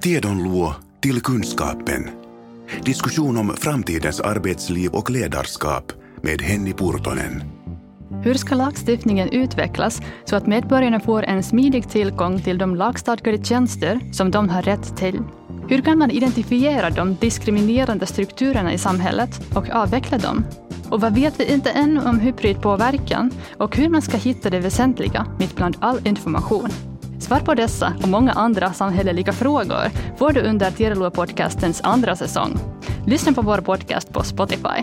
Tiedonluo till kunskapen. Diskussion om framtidens arbetsliv och ledarskap med Henny Purtonen. Hur ska lagstiftningen utvecklas så att medborgarna får en smidig tillgång till de lagstadgade tjänster som de har rätt till? Hur kan man identifiera de diskriminerande strukturerna i samhället och avveckla dem? Och vad vet vi inte ännu om hybridpåverkan och hur man ska hitta det väsentliga mitt bland all information? Svar på dessa och många andra samhälleliga frågor får du under Tiedolua-podcastens andra säsong. Lyssna på vår podcast på Spotify.